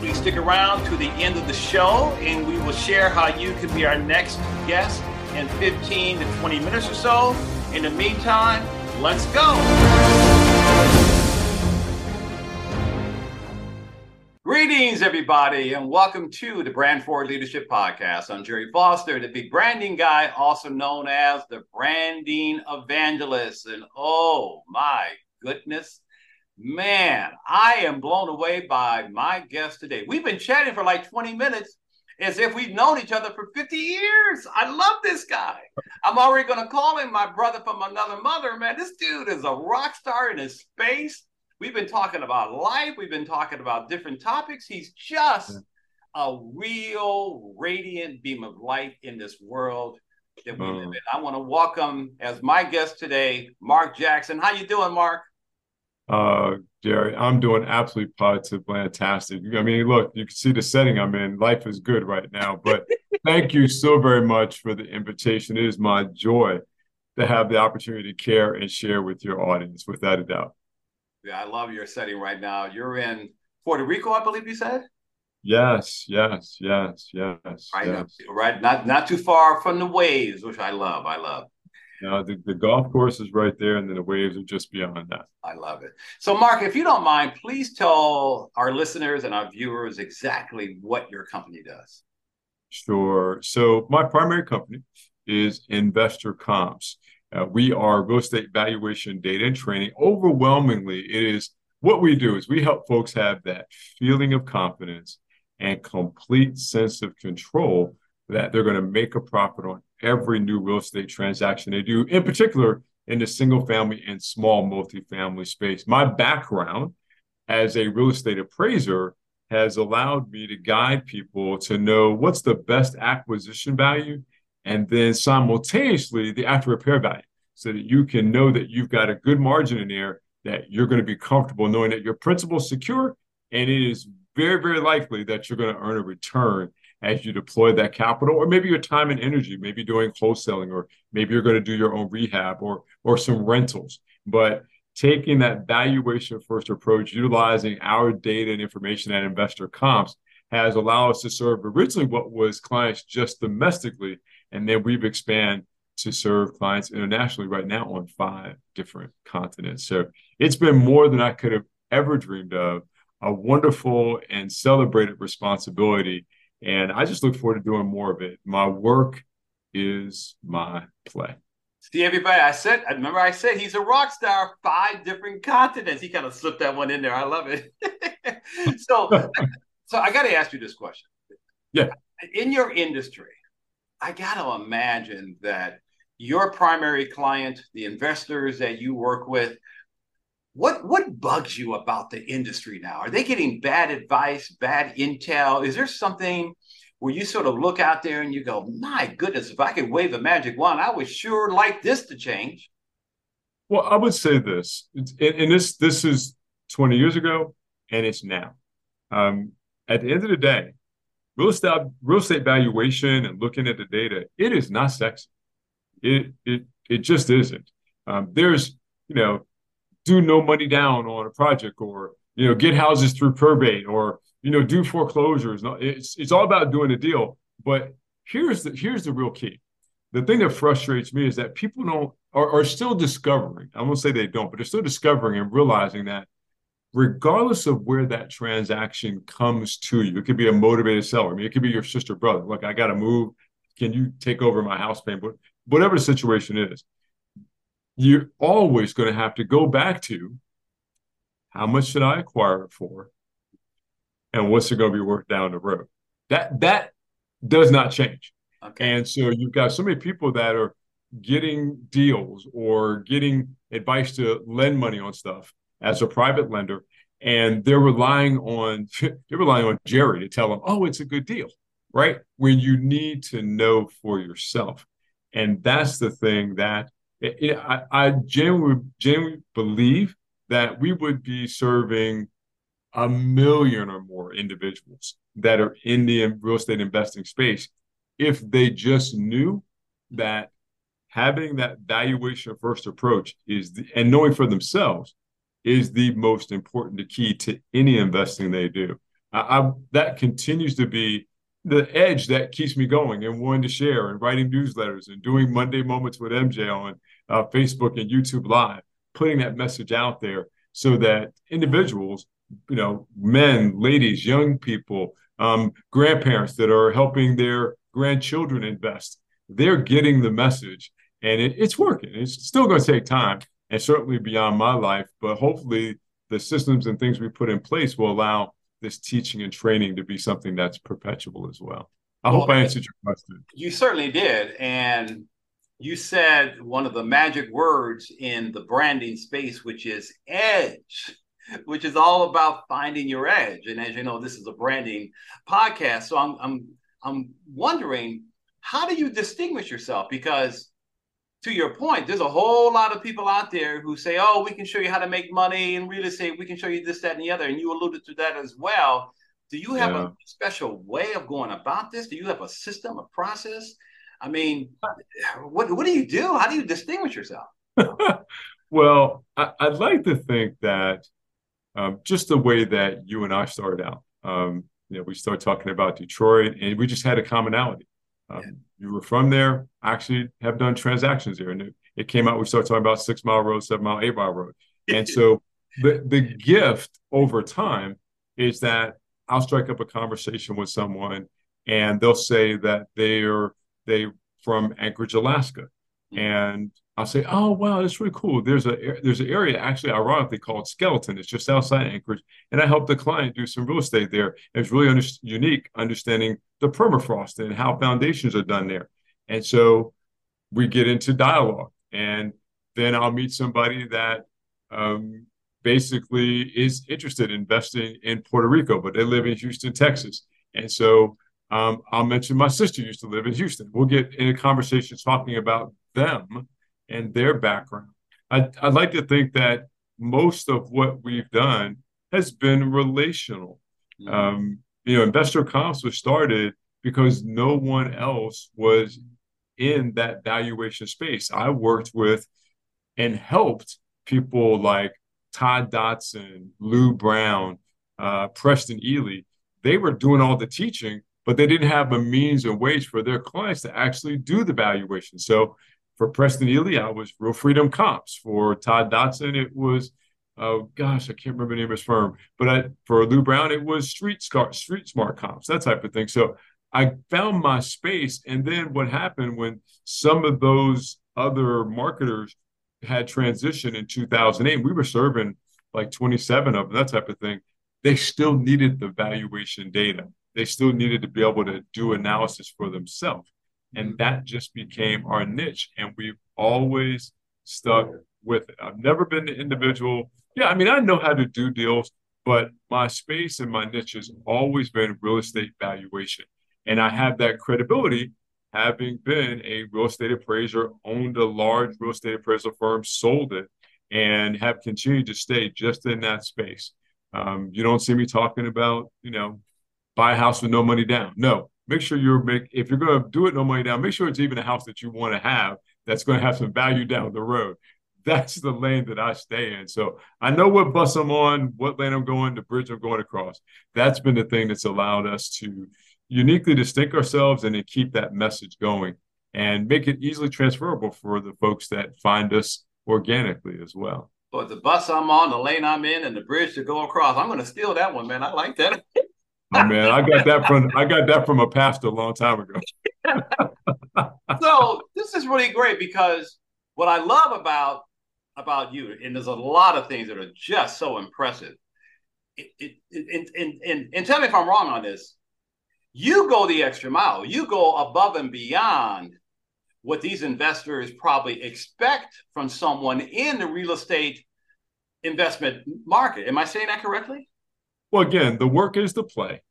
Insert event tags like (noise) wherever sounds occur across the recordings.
Please stick around to the end of the show and we will share how you can be our next guest in 15 to 20 minutes or so. In the meantime, let's go. Greetings, everybody, and welcome to the Brand Forward Leadership Podcast. I'm Gerry Foster, the big branding guy, also known as the branding evangelist. And oh my goodness, Man, I am blown away by my guest today. We've been chatting for like 20 minutes as if we've known each other for 50 years. I love this guy. I'm already going to call him my brother from another mother. Man, this dude is a rock star in his space. We've been talking about life, we've been talking about different topics. He's just a real radiant beam of light in this world that we live mm. in. I want to welcome as my guest today, Mark Jackson. How you doing, Mark? Uh, Gerry. I'm doing absolutely positive, fantastic. I mean, look, you can see the setting I'm in. Life is good right now. But (laughs) thank you so very much for the invitation. It is my joy to have the opportunity to care and share with your audience, without a doubt. Yeah, I love your setting right now. You're in Puerto Rico, I believe you said. Yes, yes, yes, yes. Right, yes. right. Not not too far from the waves, which I love. I love. Now the, the golf course is right there, and then the waves are just beyond that. I love it. So, Mark, if you don't mind, please tell our listeners and our viewers exactly what your company does. Sure. So, my primary company is Investor Comps. Uh, we are real estate valuation data and training. Overwhelmingly, it is what we do is we help folks have that feeling of confidence and complete sense of control that they're going to make a profit on every new real estate transaction they do, in particular in the single family and small multifamily space. My background as a real estate appraiser has allowed me to guide people to know what's the best acquisition value and then simultaneously the after repair value so that you can know that you've got a good margin in there that you're going to be comfortable knowing that your principal is secure and it is very very likely that you're going to earn a return as you deploy that capital, or maybe your time and energy, maybe doing wholesaling, or maybe you're going to do your own rehab or or some rentals. But taking that valuation first approach, utilizing our data and information at Investor Comps has allowed us to serve originally what was clients just domestically, and then we've expanded to serve clients internationally right now on five different continents. So it's been more than I could have ever dreamed of. A wonderful and celebrated responsibility and I just look forward to doing more of it. My work is my play. See, everybody, I said, I remember I said he's a rock star, five different continents. He kind of slipped that one in there. I love it. (laughs) so, (laughs) so I got to ask you this question. Yeah. In your industry, I got to imagine that your primary client, the investors that you work with, what what bugs you about the industry now? Are they getting bad advice, bad intel? Is there something where you sort of look out there and you go, "My goodness, if I could wave a magic wand, I would sure like this to change." Well, I would say this, and this this is 20 years ago, and it's now. Um, at the end of the day, real estate real estate valuation and looking at the data, it is not sexy. It it it just isn't. Um, there's you know do no money down on a project or you know get houses through probate or you know do foreclosures. It's it's all about doing a deal. But here's the here's the real key. The thing that frustrates me is that people don't are, are still discovering i won't say they don't but they're still discovering and realizing that regardless of where that transaction comes to you it could be a motivated seller. I mean it could be your sister brother. Look i got to move. Can you take over my house payment? Whatever the situation is you're always going to have to go back to how much should I acquire it for? And what's it going to be worth down the road? That that does not change. Okay. And so you've got so many people that are getting deals or getting advice to lend money on stuff as a private lender, and they're relying on (laughs) they're relying on Gerry to tell them, oh, it's a good deal. right? When you need to know for yourself. And that's the thing that it, I, I genuinely, genuinely believe that we would be serving a million or more individuals that are in the real estate investing space if they just knew that having that valuation first approach is the, and knowing for themselves is the most important key to any investing they do. I, I, that continues to be the edge that keeps me going and wanting to share and writing newsletters and doing Monday Moments with MJ on uh, Facebook and YouTube Live, putting that message out there so that individuals, you know, men, ladies, young people, um, grandparents that are helping their grandchildren invest, they're getting the message and it, it's working. It's still going to take time and certainly beyond my life, but hopefully the systems and things we put in place will allow this teaching and training to be something that's perpetual as well. I well, hope I answered your question. You certainly did. And you said one of the magic words in the branding space, which is edge, which is all about finding your edge. And as you know, this is a branding podcast. So I'm I'm I'm wondering, how do you distinguish yourself? Because to your point, there's a whole lot of people out there who say, "Oh, we can show you how to make money in real estate. We can show you this, that, and the other." And you alluded to that as well. Do you have yeah. a special way of going about this? Do you have a system, a process? I mean, what what do you do? How do you distinguish yourself? (laughs) well, I, would like to think that um, just the way that you and I started out. Um, you know, we started talking about Detroit, and we just had a commonality. Um, yeah you were from there, actually have done transactions there. And it, it came out, we started talking about six mile road, seven mile, eight mile road. And so the, the gift over time is that I'll strike up a conversation with someone and they'll say that they're they from Anchorage, Alaska. Mm-hmm. And I'll say, "Oh wow, that's really cool." There's a there's an area actually, ironically called Skeleton. It's just outside Anchorage, and I helped the client do some real estate there. It's really under, unique understanding the permafrost and how foundations are done there. And so we get into dialogue, and then I'll meet somebody that um, basically is interested in investing in Puerto Rico, but they live in Houston, Texas, and so. Um, I'll mention my sister used to live in Houston. We'll get in a conversation talking about them and their background. I, I'd like to think that most of what we've done has been relational. Mm-hmm. Um, you know, Investor Comps was started because no one else was in that valuation space. I worked with and helped people like Todd Dotson, Lou Brown, uh, Preston Ely. They were doing all the teaching, but they didn't have a means and ways for their clients to actually do the valuation. So for Preston Ely, I was Real Freedom Comps. For Todd Dotson, it was, oh gosh, I can't remember the name of his firm. But I, for Lou Brown, it was Street Street Smart Comps, that type of thing. So I found my space. And then what happened when some of those other marketers had transitioned in 2008, we were serving like 27 of them, that type of thing. They still needed the valuation data. They still needed to be able to do analysis for themselves. And that just became our niche. And we've always stuck with it. I've never been the individual. Yeah, I mean, I know how to do deals, but my space and my niche has always been real estate valuation. And I have that credibility having been a real estate appraiser, owned a large real estate appraisal firm, sold it, and have continued to stay just in that space. Um, you don't see me talking about, you know, buy a house with no money down. No, make sure you're make if you're going to do it no money down make sure it's even a house that you want to have that's going to have some value down the road (laughs) that's the lane that i stay in so i know what bus i'm on what lane i'm going the bridge i'm going across that's been the thing that's allowed us to uniquely distinct ourselves and to keep that message going and make it easily transferable for the folks that find us organically as well but the bus I'm on, the lane I'm in, and the bridge to go across. I'm going to steal that one, man. I like that. (laughs) Oh man, I got that from I got that from a pastor a long time ago. (laughs) so this is really great because what I love about about you, and there's a lot of things that are just so impressive. It, it, and, and, and tell me if I'm wrong on this. You go the extra mile. You go above and beyond what these investors probably expect from someone in the real estate investment market. Am I saying that correctly? Well, again, the work is the play.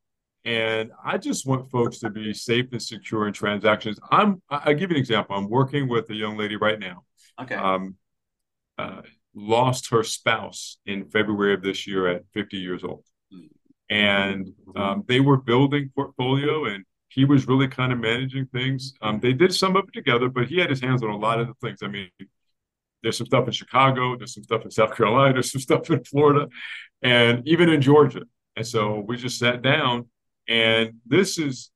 And I just want folks to be safe and secure in transactions. I'm I'll give you an example. I'm working with a young lady right now. Okay. Um, uh, lost her spouse in February of this year at 50 years old. And um, they were building portfolio and he was really kind of managing things. Um, they did some of it together, but he had his hands on a lot of the things. I mean, there's some stuff in Chicago, there's some stuff in South Carolina, (laughs) there's some stuff in Florida, and even in Georgia. And so we just sat down, and this is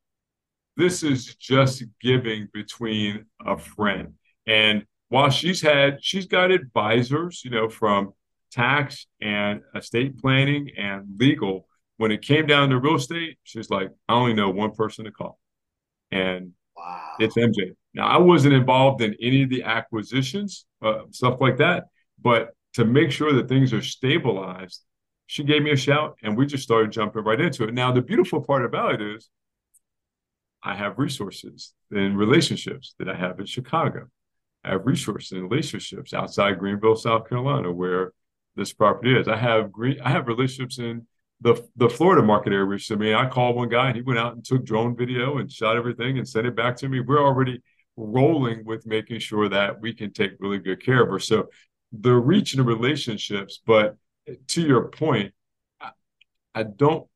this is just giving between a friend. And while she's had, she's got advisors, you know, from tax and estate planning and legal. When it came down to real estate, she's like, I only know one person to call, and wow. it's MJ. Now, I wasn't involved in any of the acquisitions, uh, stuff like that, but to make sure that things are stabilized, she gave me a shout, and we just started jumping right into it. Now, the beautiful part about it is, I have resources and relationships that I have in Chicago. I have resources and relationships outside Greenville, South Carolina, where this property is. I have green, I have relationships in the the Florida market area. Which I mean, I called one guy and he went out and took drone video and shot everything and sent it back to me. We're already rolling with making sure that we can take really good care of her. So the reach and relationships, but to your point, I, I don't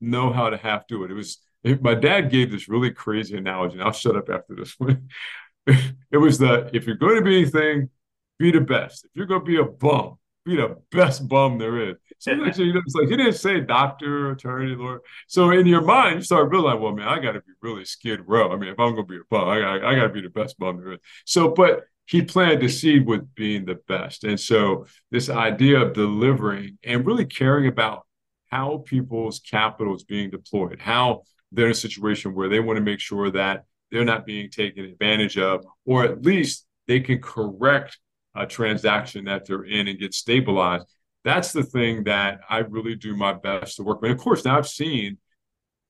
know how to half do it. It was my dad gave this really crazy analogy, and I'll shut up after this one. (laughs) it was that if you're going to be anything, be the best. If you're going to be a bum, be the best bum there is. So you know, it's like you didn't say doctor, attorney, lawyer. So in your mind, you start realizing, well, man, I got to be really skid row. I mean, if I'm going to be a bum, I got I got to be the best bum there is. So, but he planted the seed with being the best, and so this idea of delivering and really caring about how people's capital is being deployed, how they're in a situation where they want to make sure that they're not being taken advantage of, or at least they can correct a transaction that they're in and get stabilized. That's the thing that I really do my best to work with. Of course, now I've seen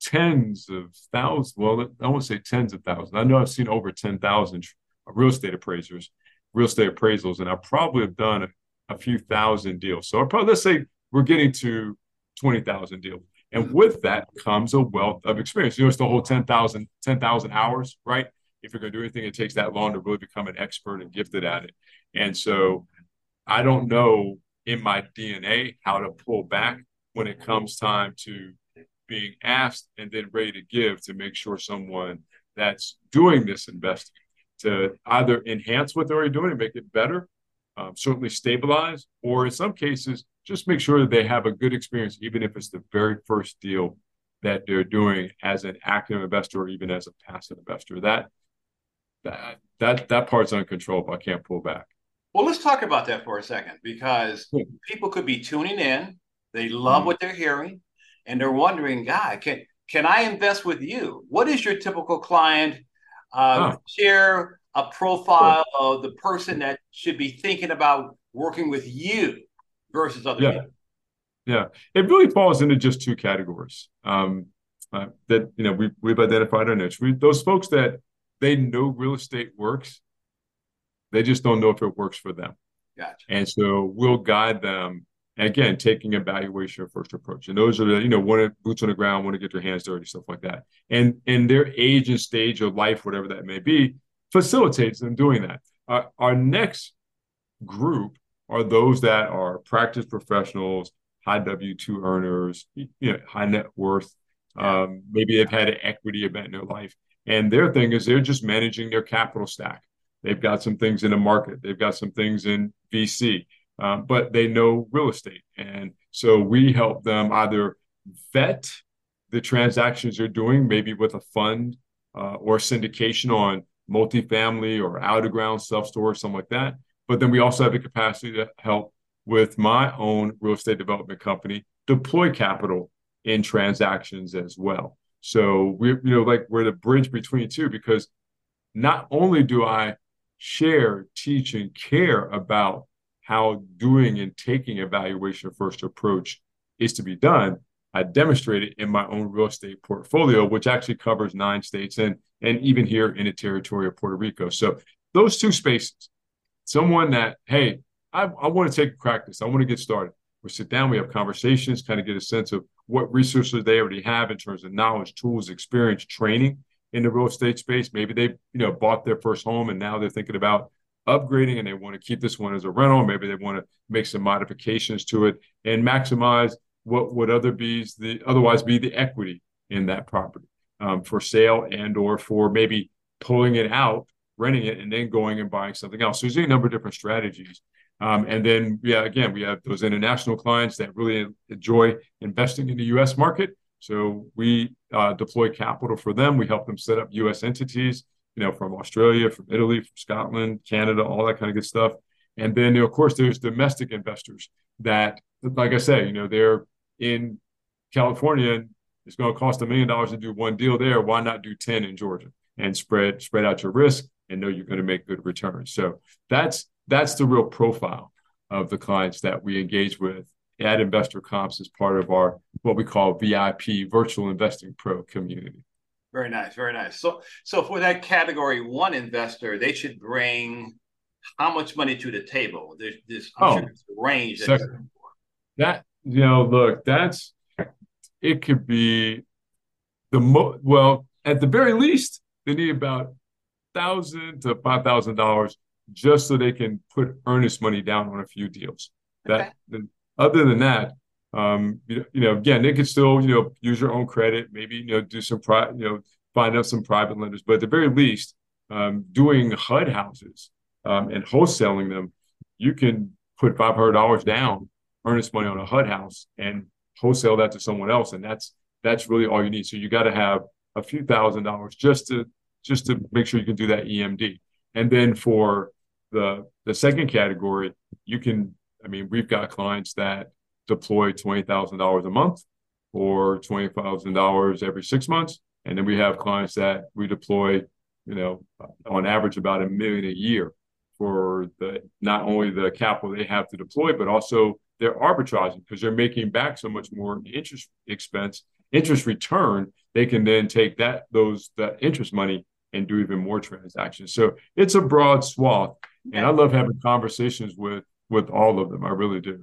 tens of thousands. Well, I won't say tens of thousands. I know I've seen over 10,000 real estate appraisers, real estate appraisals, and I probably have done a, a few thousand deals. So I probably, let's say we're getting to 20,000 deals. And with that comes a wealth of experience. You know, it's the whole 10,000 10, hours, right? If you're going to do anything, it takes that long to really become an expert and gifted at it. And so I don't know in my DNA how to pull back when it comes time to being asked and then ready to give to make sure someone that's doing this investing to either enhance what they're already doing and make it better, um, certainly stabilize, or in some cases, just make sure that they have a good experience, even if it's the very first deal that they're doing as an active investor or even as a passive investor. That that that that part's uncontrollable. I can't pull back. Well, let's talk about that for a second because people could be tuning in. They love mm-hmm. what they're hearing, and they're wondering, "God, can can I invest with you? What is your typical client? Uh, huh. Share a profile sure. of the person that should be thinking about working with you versus other yeah. people. Yeah, it really falls into just two categories um, uh, that you know we we've identified our niche. We, those folks that they know real estate works, they just don't know if it works for them. Gotcha. And so we'll guide them again, taking evaluation first approach. And those are the, you know, want to boots on the ground, want to get their hands dirty, stuff like that. And and their age and stage of life, whatever that may be, facilitates them doing that. Uh, our next group are those that are practice professionals, high W two earners, you know, high net worth. Um, maybe they've had an equity event in their life, and their thing is they're just managing their capital stack. They've got some things in the market, they've got some things in VC, um, but they know real estate, and so we help them either vet the transactions they're doing, maybe with a fund uh, or syndication on multifamily or out of ground self storage, something like that but then we also have the capacity to help with my own real estate development company deploy capital in transactions as well. So we, you know, like we're the bridge between two because not only do I share, teach, and care about how doing and taking evaluation first approach is to be done, I demonstrate it in my own real estate portfolio, which actually covers nine states and and even here in the territory of Puerto Rico. So those two spaces, someone that, hey, I, I want to take practice. I want to get started. We sit down, we have conversations, kind of get a sense of what resources they already have in terms of knowledge, tools, experience, training in the real estate space. Maybe they, you know, bought their first home and now they're thinking about upgrading and they want to keep this one as a rental. Maybe they want to make some modifications to it and maximize what would other be the otherwise be the equity in that property um, for sale and or for maybe pulling it out, renting it, and then going and buying something else. So there's a number of different strategies. Um, and then, yeah, again, we have those international clients that really enjoy investing in the U.S. market. So we uh, deploy capital for them. We help them set up U.S. entities, you know, from Australia, from Italy, from Scotland, Canada, all that kind of good stuff. And then, you know, of course, there's domestic investors that, like I say, you know, they're in California. and It's going to cost a million dollars to do one deal there. Why not do ten in Georgia and spread spread out your risk and know you're going to make good returns? So that's that's the real profile of the clients that we engage with at Investor Comps as part of our what we call VIP Virtual Investing Pro community. Very nice, very nice. So, so for that category one investor, they should bring how much money to the table? There's this oh, sure range that, that you know, look, that's it could be the mo well, at the very least, they need about thousand to five thousand dollars just so they can put earnest money down on a few deals. Okay. That other than that, um, you know, you know, again, they could still, you know, use your own credit, maybe, you know, do some private, you know, find out some private lenders, but at the very least, um, doing HUD houses um, and wholesaling them, you can put five hundred dollars down, earnest money on a HUD house, and wholesale that to someone else, and that's that's really all you need. So you got to have a few thousand dollars just to just to make sure you can do that EMD, and then for the the second category, you can. I mean, we've got clients that deploy twenty thousand dollars a month or twenty thousand dollars every six months, and then we have clients that we deploy, you know, on average about a million a year for the not only the capital they have to deploy, but also they're arbitraging because they're making back so much more interest expense, interest return. They can then take that those that interest money and do even more transactions. So it's a broad swath, and I love having conversations with with all of them. I really do.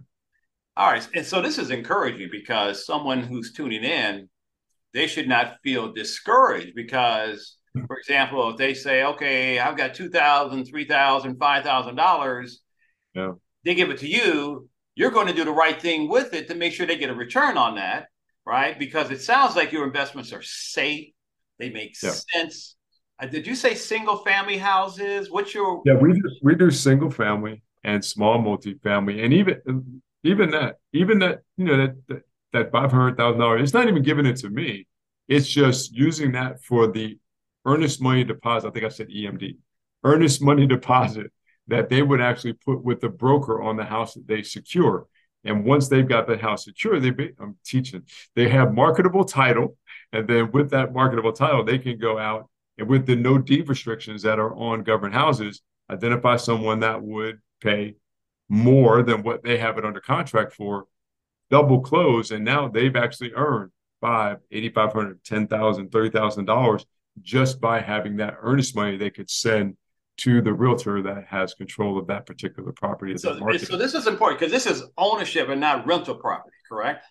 All right, and so this is encouraging because someone who's tuning in, they should not feel discouraged because, hmm. for example, if they say, "Okay, I've got two thousand, three thousand, five thousand dollars," yeah, they give it to you. You're going to do the right thing with it to make sure they get a return on that, right? Because it sounds like your investments are safe, they make yeah. sense uh, did you say single family houses? What's your yeah? We do, we do single family and small multifamily, and even even that even that you know that that, that five hundred thousand dollars. It's not even giving it to me. It's just using that for the earnest money deposit. I think I said EMD, earnest money deposit that they would actually put with the broker on the house that they secure. And once they've got the house secure, they be, I'm teaching they have marketable title, and then with that marketable title, they can go out and with the no deed restrictions that are on government houses, identify someone that would pay more than what they have it under contract for, double close, and now they've actually earned five, eighty five hundred, ten thousand, thirty thousand dollars just by having that earnest money they could send to the realtor that has control of that particular property. So, so this is important because this is ownership and not rental property, correct?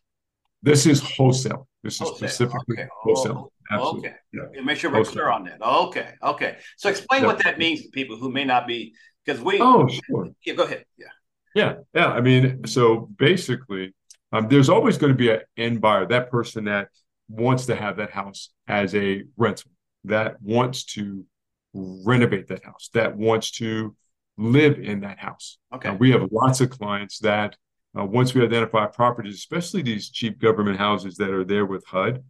This is wholesale. This is specifically okay. wholesale. Oh, Absolutely. Okay. Yeah. Make sure we're clear on that. Okay. Okay. So explain what that means to people who may not be because we. Oh, sure. Yeah. Go ahead. Yeah. Yeah. Yeah. I mean, so basically, um, there's always going to be an end buyer, that person that wants to have that house as a rental, that wants to renovate that house, that wants to live in that house. Okay. Uh, we have lots of clients that uh, once we identify properties, especially these cheap government houses that are there with HUD,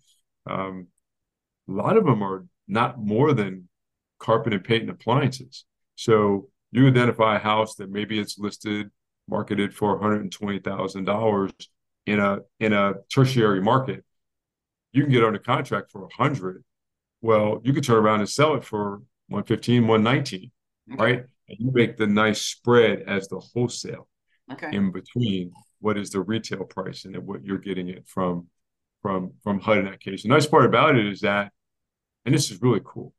um, a lot of them are not more than carpet and paint and appliances. So you identify a house that maybe it's listed, marketed for one hundred and twenty thousand dollars in a in a tertiary market. You can get under contract for a hundred. Well, you could turn around and sell it for 115, 119, okay. right? And you make the nice spread as the wholesale okay. in between what is the retail price and what you're getting it from from from HUD in that case. The nice part about it is that, and this is really cool,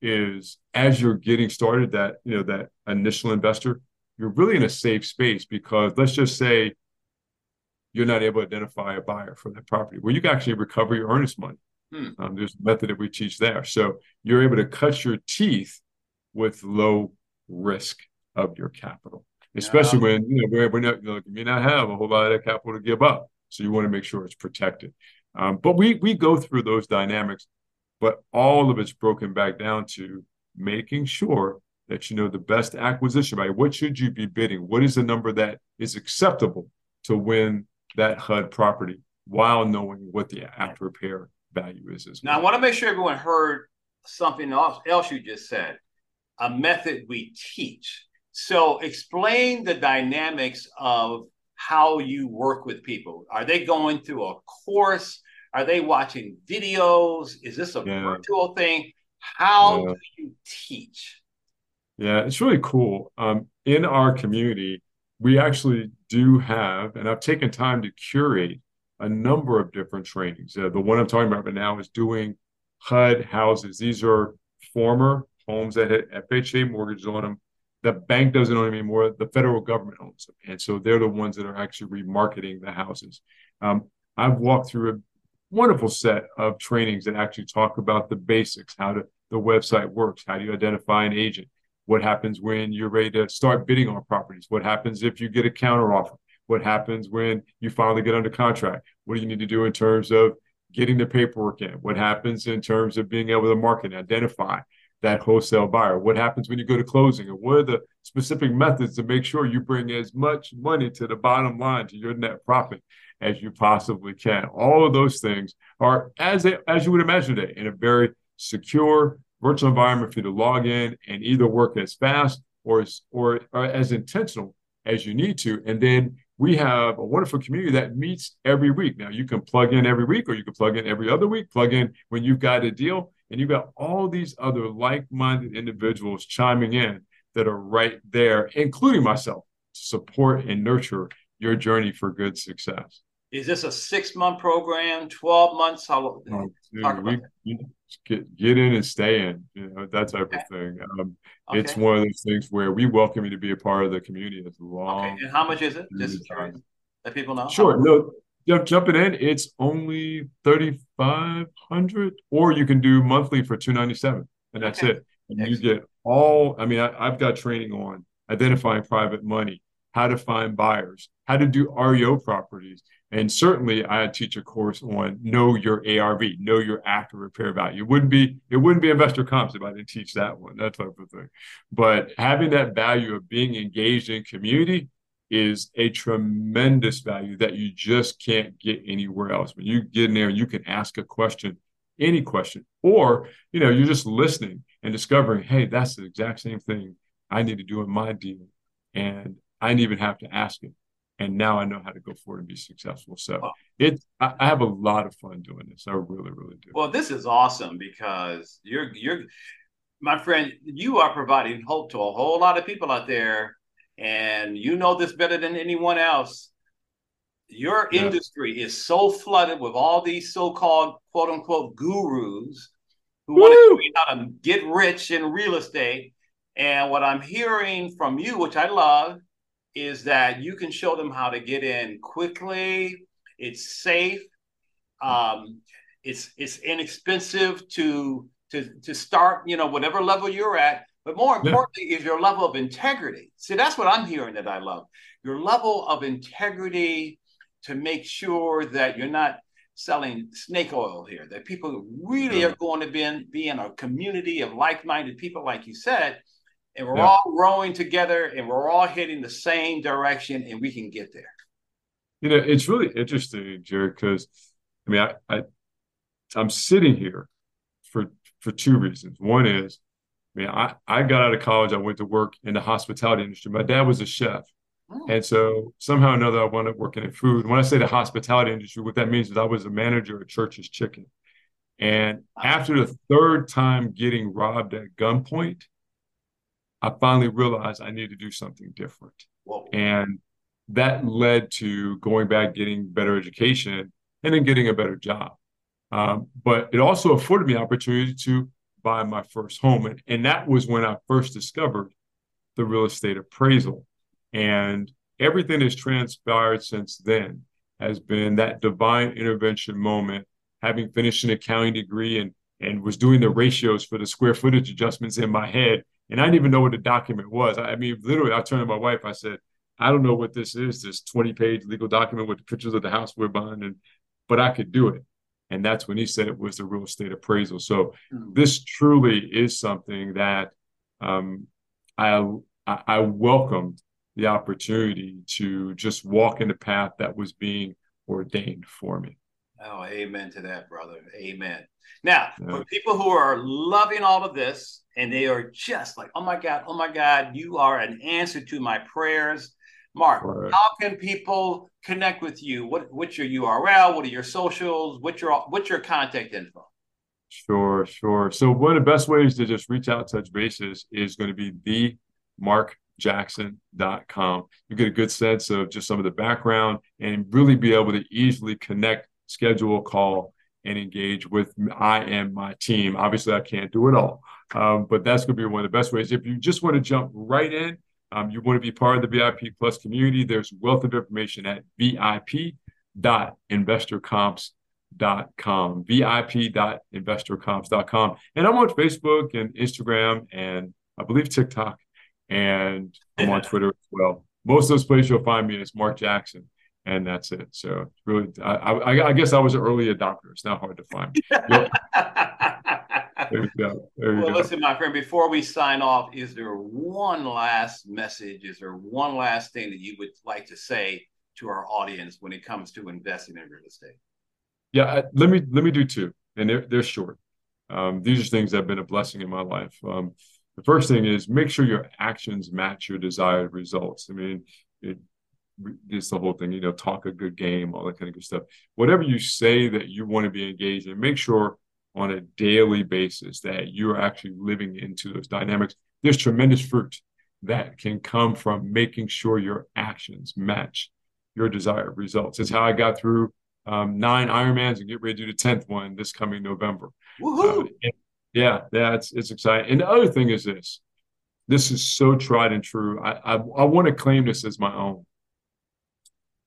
is as you're getting started, that you know that initial investor, you're really in a safe space because let's just say you're not able to identify a buyer for that property. Well, you can actually recover your earnest money. Hmm. Um, there's a method that we teach there. So you're able to cut your teeth with low risk of your capital, especially yeah. when you know we're, we're not, you, know, you may not have a whole lot of that capital to give up. So you want to make sure it's protected. Um, but we we go through those dynamics, but all of it's broken back down to making sure that you know the best acquisition value. What should you be bidding? What is the number that is acceptable to win that HUD property while knowing what the after repair value is as well. Now I want to make sure everyone heard something else, else you just said. A method we teach. So explain the dynamics of how you work with people. Are they going through a course? Are they watching videos? Is this a yeah. virtual thing? How yeah. do you teach? Yeah, it's really cool. Um, in our community, we actually do have, and I've taken time to curate a number of different trainings. Uh, the one I'm talking about right now is doing HUD houses. These are former homes that had FHA mortgages on them. The bank doesn't own them anymore. The federal government owns them. And so they're the ones that are actually remarketing the houses. Um, I've walked through a wonderful set of trainings that actually talk about the basics, how to, the website works, how do you identify an agent, what happens when you're ready to start bidding on properties, what happens if you get a counteroffer, what happens when you finally get under contract, what do you need to do in terms of getting the paperwork in, what happens in terms of being able to market and identify that wholesale buyer, what happens when you go to closing, and what are the specific methods to make sure you bring as much money to the bottom line to your net profit as you possibly can. All of those things are as as you would imagine it in a very secure virtual environment for you to log in and either work as fast or or, or as intentional as you need to. And then we have a wonderful community that meets every week. Now you can plug in every week or you can plug in every other week, plug in when you've got a deal and you've got all these other like-minded individuals chiming in that are right there, including myself, to support and nurture your journey for good success. Is this a six-month program, 12 months? How long? Oh, we, get, get in and stay in, you know, that type okay. of thing. Um, okay. It's one of those things where we welcome you to be a part of the community as long. Okay. And how much is it? Just let people know. Sure. No, jump, jumping in, it's only 3500 or you can do monthly for 297 and that's okay. it. And Excellent. you get all, I mean, I, I've got training on identifying private money, how to find buyers, how to do REO properties. And certainly I teach a course on know your ARV, know your after repair value. It wouldn't be, it wouldn't be investor comps if I didn't teach that one, that type of thing. But having that value of being engaged in community is a tremendous value that you just can't get anywhere else. When you get in there, you can ask a question, any question, or you know, you're just listening and discovering, hey, that's the exact same thing I need to do in my deal, and I didn't even have to ask it, and now I know how to go forward and be successful. So wow. it, I, I have a lot of fun doing this. I really, really do. Well, this is awesome because you're you're my friend. You are providing hope to a whole lot of people out there and you know this better than anyone else. Your yeah. industry is so flooded with all these so-called quote unquote gurus who want to you how to get rich in real estate. And what I'm hearing from you, which I love, is that you can show them how to get in quickly. It's safe. Um, it's it's inexpensive to to to start. You know, whatever level you're at, but more importantly, yeah. is your level of integrity. See, that's what I'm hearing that I love. Your level of integrity to make sure that you're not selling snake oil here, that people really yeah. are going to be in, be in a community of like minded people, like you said, and we're yeah. all rowing together and we're all heading the same direction and we can get there. You know, it's really interesting, Jared, because I mean, I, I I'm sitting here for for two reasons. One is mean, I, I got out of college, I went to work in the hospitality industry. My dad was a chef. Oh. And so somehow or another, I wound up working in food. When I say the hospitality industry, what that means is I was a manager at Church's Chicken. And after the third time getting robbed at gunpoint, I finally realized I needed to do something different. Whoa. And that led to going back, getting better education, and then getting a better job. Um, but it also afforded me opportunity to buy my first home. And, and that was when I first discovered the real estate appraisal. And everything has transpired since then has been that divine intervention moment, having finished an accounting degree and and was doing the ratios for the square footage adjustments in my head. And I didn't even know what the document was. I mean, literally, I turned to my wife. I said, I don't know what this is, this 20 page legal document with the pictures of the house we're buying, and but I could do it. And that's when he said it was the real estate appraisal. So mm-hmm. this truly is something that um, I, I welcomed the opportunity to just walk in the path that was being ordained for me. Oh, amen to that, brother. Amen. Now, yeah. for people who are loving all of this and they are just like, oh my God, oh my God, you are an answer to my prayers. Mark, right. how can people connect with you? What what's your URL? What are your socials? What's your what's your contact info? Sure, sure. So one of the best ways to just reach out, touch bases is going to be the markjackson.com. You get a good sense of just some of the background and really be able to easily connect, schedule a call, and engage with I and my team. Obviously, I can't do it all, um, but that's going to be one of the best ways. If you just want to jump right in, um, you want to be part of the VIP Plus community, there's wealth of information at vip.investorcomps.com, vip.investorcomps.com. And I'm on Facebook and Instagram and I believe TikTok, and I'm on Twitter as well. Most of those places you'll find me is Mark Jackson and that's it. So really, I, I, I, guess I was an early adopter. It's not hard to find. (laughs) there you go. There you well, go. listen, my friend. Before we sign off, is there one last message? Is there one last thing that you would like to say to our audience when it comes to investing in real estate? Yeah, I, let me let me do two, and they're they're short. Um, these are things that have been a blessing in my life. Um, the first thing is make sure your actions match your desired results. I mean, it, it's the whole thing, you know, talk a good game, all that kind of good stuff. Whatever you say that you want to be engaged in, make sure on a daily basis that you're actually living into those dynamics. There's tremendous fruit that can come from making sure your actions match your desired results. It's how I got through um, nine Ironmans and get ready to do the tenth one this coming November. Uh, yeah, yeah, it's it's exciting. And the other thing is this: this is so tried and true. I I, I want to claim this as my own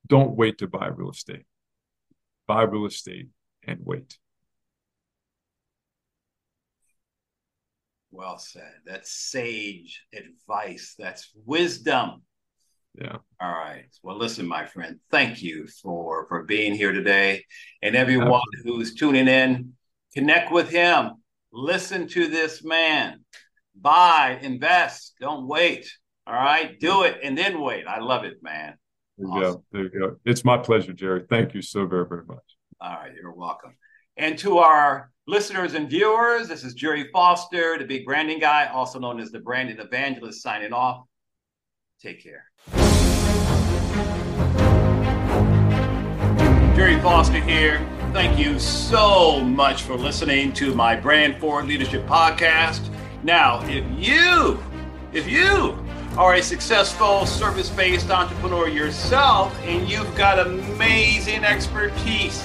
don't wait to buy real estate. Buy real estate and wait. Well said. That's sage advice. That's wisdom. Yeah. All right. Well, listen, my friend, thank you for for being here today. And everyone Absolutely. who's tuning in, connect with him. Listen to this man. Buy, invest, don't wait. All right. Do it and then wait. I love it, man. There you awesome. go. There you go. It's my pleasure, Gerry. Thank you so very, very much. All right. You're welcome. And to our listeners and viewers, this is Gerry Foster, the big branding guy, also known as the branding evangelist, signing off. Take care. Gerry Foster here. Thank you so much for listening to my Brand Forward Leadership podcast. Now, if you, if you are a successful service based entrepreneur yourself and you've got amazing expertise.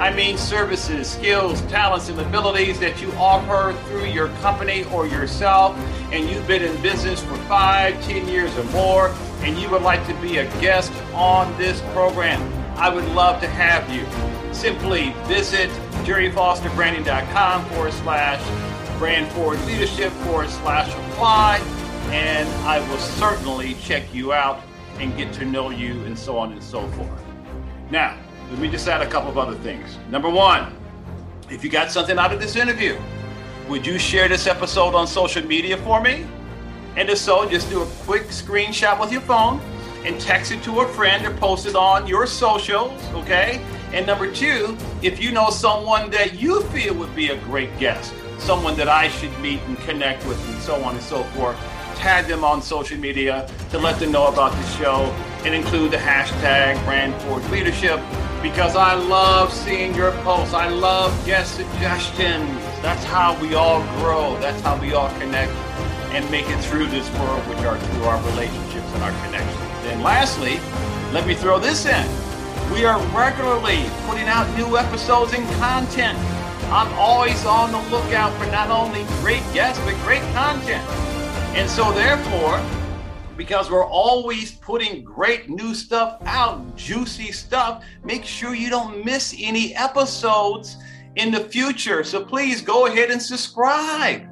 I mean, services, skills, talents, and abilities that you offer through your company or yourself, and you've been in business for five, ten years or more, and you would like to be a guest on this program. I would love to have you. Simply visit gerryfosterbranding.com forward slash brand forward leadership forward slash apply and I will certainly check you out and get to know you and so on and so forth. Now, let me just add a couple of other things. Number one, if you got something out of this interview, would you share this episode on social media for me? And if so, just do a quick screenshot with your phone and text it to a friend or post it on your socials, okay? And number two, if you know someone that you feel would be a great guest, someone that I should meet and connect with, and so on and so forth, tag them on social media to let them know about the show and include the hashtag brand forward leadership because I love seeing your posts. I love guest suggestions. That's how we all grow. That's how we all connect and make it through this world, which are through our relationships and our connections. And lastly, let me throw this in. We are regularly putting out new episodes and content. I'm always on the lookout for not only great guests, but great content. And so, therefore, because we're always putting great new stuff out, juicy stuff. Make sure you don't miss any episodes in the future. So please go ahead and subscribe.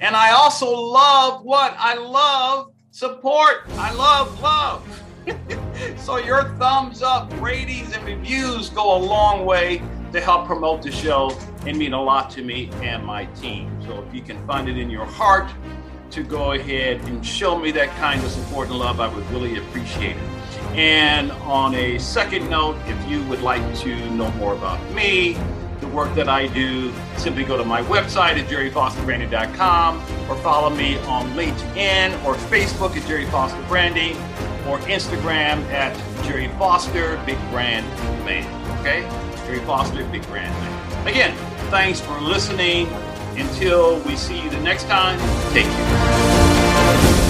And I also love what? I love support. I love love. (laughs) so your thumbs up, ratings, and reviews go a long way to help promote the show and mean a lot to me and my team. So if you can find it in your heart to go ahead and show me that kind of support and love, I would really appreciate it. And on a second note, if you would like to know more about me, the work that I do, simply go to my website at gerryfosterbranding.com or follow me on LinkedIn or Facebook at Gerry Foster Branding or Instagram at Gerry Foster Big Brand Man. Okay? Gerry Foster Big Brand Man. Again, thanks for listening. Until we see you the next time, take care.